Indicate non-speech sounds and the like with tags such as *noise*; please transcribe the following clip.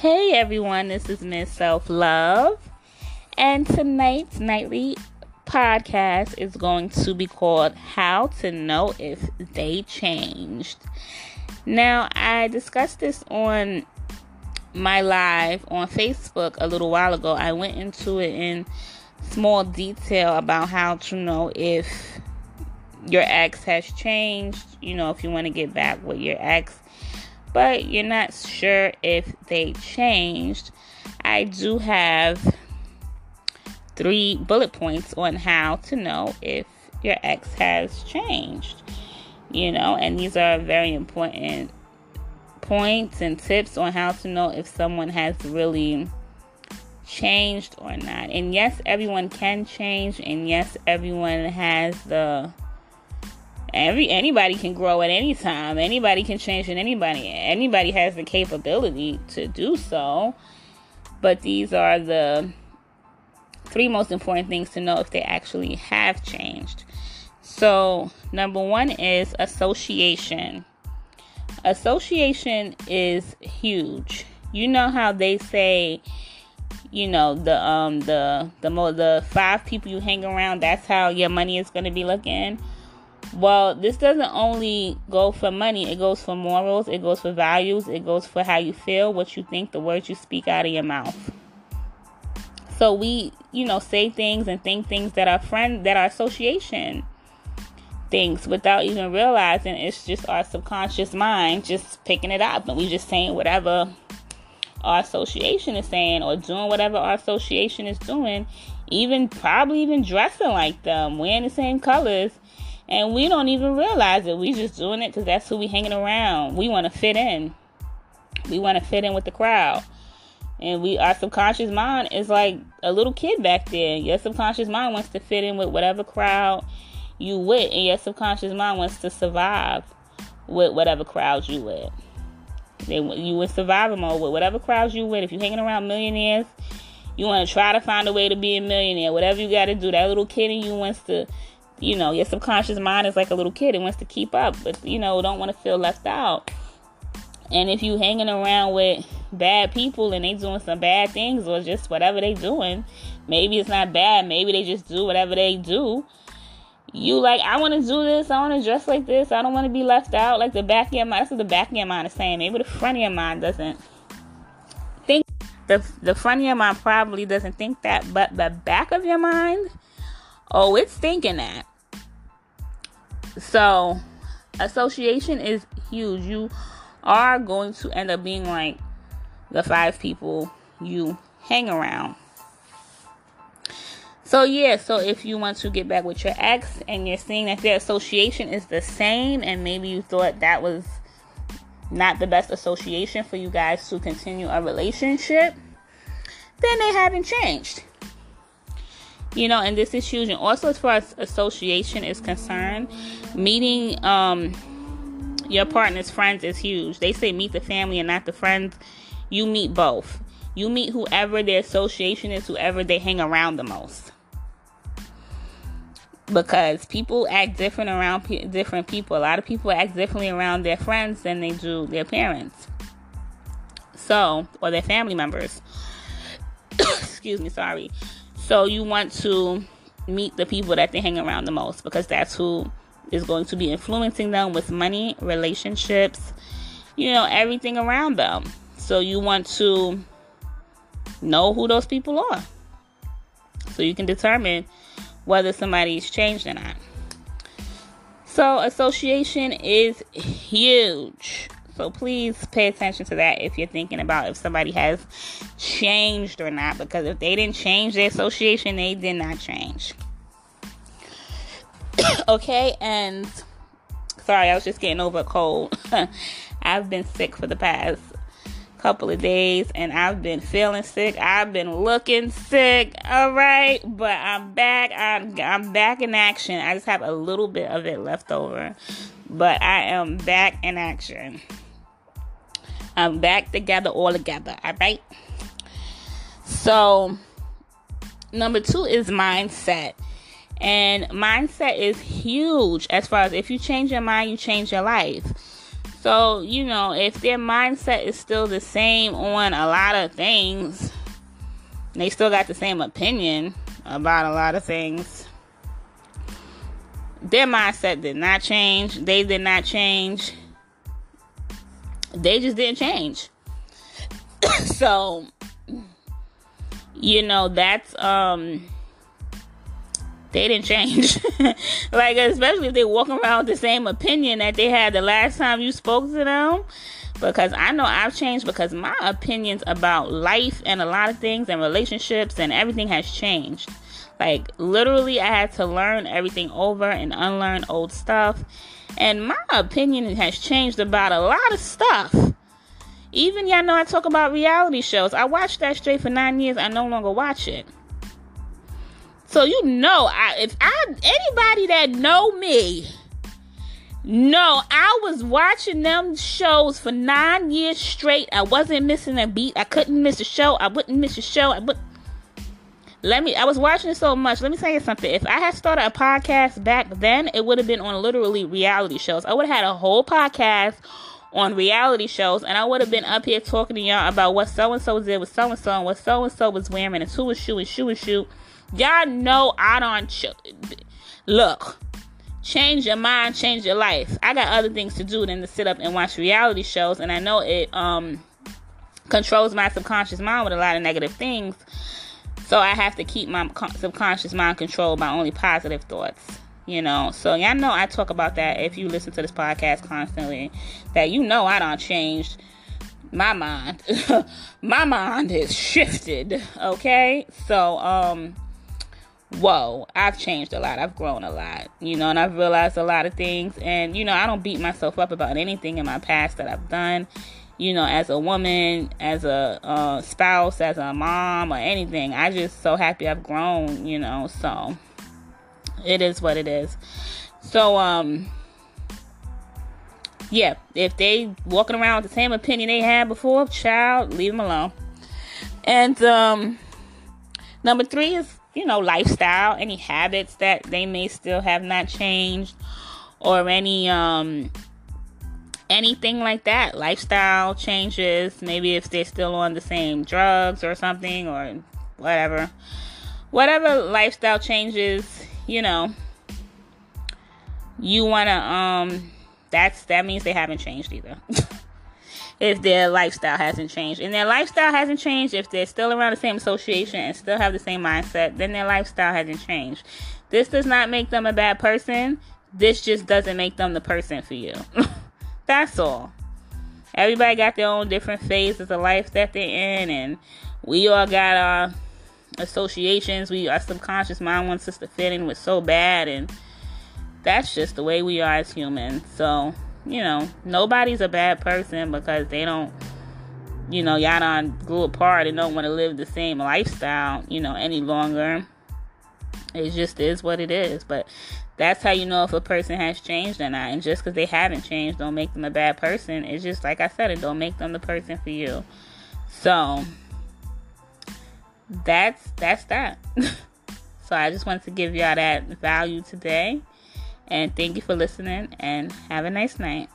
Hey everyone, this is Miss Self Love, and tonight's nightly podcast is going to be called How to Know If They Changed. Now, I discussed this on my live on Facebook a little while ago. I went into it in small detail about how to know if your ex has changed, you know, if you want to get back with your ex, but you're not sure if they changed. I do have three bullet points on how to know if your ex has changed. You know, and these are very important points and tips on how to know if someone has really changed or not. And yes, everyone can change, and yes, everyone has the every anybody can grow at any time. Anybody can change and anybody anybody has the capability to do so. But these are the three most important things to know if they actually have changed. So, number 1 is association. Association is huge. You know how they say you know the um the the more the five people you hang around that's how your money is going to be looking well this doesn't only go for money. It goes for morals. It goes for values. It goes for how you feel what you think the words you speak out of your mouth. So we you know say things and think things that are friend that are association things without even realizing it's just our subconscious mind just picking it up and we just saying whatever our association is saying or doing whatever our association is doing, even probably even dressing like them, wearing the same colors, and we don't even realize it. We just doing it because that's who we hanging around. We want to fit in. We want to fit in with the crowd. And we our subconscious mind is like a little kid back there. Your subconscious mind wants to fit in with whatever crowd you with, and your subconscious mind wants to survive with whatever crowd you with. They you in survival mode with whatever crowds you with. If you're hanging around millionaires, you want to try to find a way to be a millionaire. Whatever you got to do, that little kid in you wants to, you know, your subconscious mind is like a little kid. It wants to keep up, but you know, don't want to feel left out. And if you hanging around with bad people and they doing some bad things or just whatever they doing, maybe it's not bad. Maybe they just do whatever they do you like I want to do this, I want to dress like this, I don't want to be left out. Like the back of your mind, that's what the back of your mind is saying. Maybe the front of your mind doesn't think the the front of your mind probably doesn't think that, but the back of your mind, oh, it's thinking that. So, association is huge. You are going to end up being like the five people you hang around. So yeah, so if you want to get back with your ex and you're seeing that their association is the same and maybe you thought that was not the best association for you guys to continue a relationship, then they haven't changed. You know, and this is huge. And also as far as association is concerned, meeting um your partner's friends is huge. They say meet the family and not the friends. You meet both. You meet whoever their association is, whoever they hang around the most because people act different around p- different people. A lot of people act differently around their friends than they do their parents. So, or their family members. *coughs* Excuse me, sorry. So, you want to meet the people that they hang around the most because that's who is going to be influencing them with money, relationships, you know, everything around them. So, you want to know who those people are. So, you can determine whether somebody's changed or not. So, association is huge. So, please pay attention to that if you're thinking about if somebody has changed or not. Because if they didn't change their association, they did not change. *coughs* okay, and sorry, I was just getting over a cold. *laughs* I've been sick for the past couple of days and I've been feeling sick. I've been looking sick. All right, but I'm back. I'm I'm back in action. I just have a little bit of it left over. But I am back in action. I'm back together all together. All right? So, number 2 is mindset. And mindset is huge as far as if you change your mind, you change your life. So, you know, if their mindset is still the same on a lot of things, they still got the same opinion about a lot of things. Their mindset did not change. They did not change. They just didn't change. *coughs* so, you know, that's um they didn't change. *laughs* like especially if they walk around with the same opinion that they had the last time you spoke to them. Because I know I've changed because my opinions about life and a lot of things and relationships and everything has changed. Like literally I had to learn everything over and unlearn old stuff. And my opinion has changed about a lot of stuff. Even y'all know I talk about reality shows. I watched that straight for nine years. I no longer watch it. So you know, I, if I anybody that know me, no, I was watching them shows for nine years straight. I wasn't missing a beat. I couldn't miss a show. I wouldn't miss a show. I would. Let me. I was watching it so much. Let me tell you something. If I had started a podcast back then, it would have been on literally reality shows. I would have had a whole podcast on reality shows, and I would have been up here talking to y'all about what so and so did with so and so, and what so and so was wearing, and who was shoe and shoe and shoe Y'all know I don't ch- look. Change your mind, change your life. I got other things to do than to sit up and watch reality shows, and I know it um controls my subconscious mind with a lot of negative things. So I have to keep my subconscious mind controlled by only positive thoughts. You know, so y'all know I talk about that if you listen to this podcast constantly. That you know I don't change my mind. *laughs* my mind is shifted. Okay, so um whoa, I've changed a lot. I've grown a lot, you know, and I've realized a lot of things. And, you know, I don't beat myself up about anything in my past that I've done, you know, as a woman, as a uh, spouse, as a mom, or anything. I just so happy I've grown, you know, so it is what it is. So, um, yeah, if they walking around with the same opinion they had before, child, leave them alone. And, um, number three is you know, lifestyle, any habits that they may still have not changed, or any um anything like that. Lifestyle changes, maybe if they're still on the same drugs or something or whatever. Whatever lifestyle changes, you know, you want to um that's that means they haven't changed either. *laughs* if their lifestyle hasn't changed. And their lifestyle hasn't changed, if they're still around the same association and still have the same mindset, then their lifestyle hasn't changed. This does not make them a bad person. This just doesn't make them the person for you. *laughs* That's all. Everybody got their own different phases of life that they're in, and we all got our associations. We our subconscious mind wants us to fit in with so bad, and that's just the way we are as humans. So you know, nobody's a bad person because they don't, you know, y'all done grew apart and don't want to live the same lifestyle, you know, any longer. It just is what it is. But that's how you know if a person has changed or not. And just because they haven't changed don't make them a bad person. It's just like I said, it don't make them the person for you. So that's that's that. *laughs* so I just wanted to give y'all that value today. And thank you for listening and have a nice night.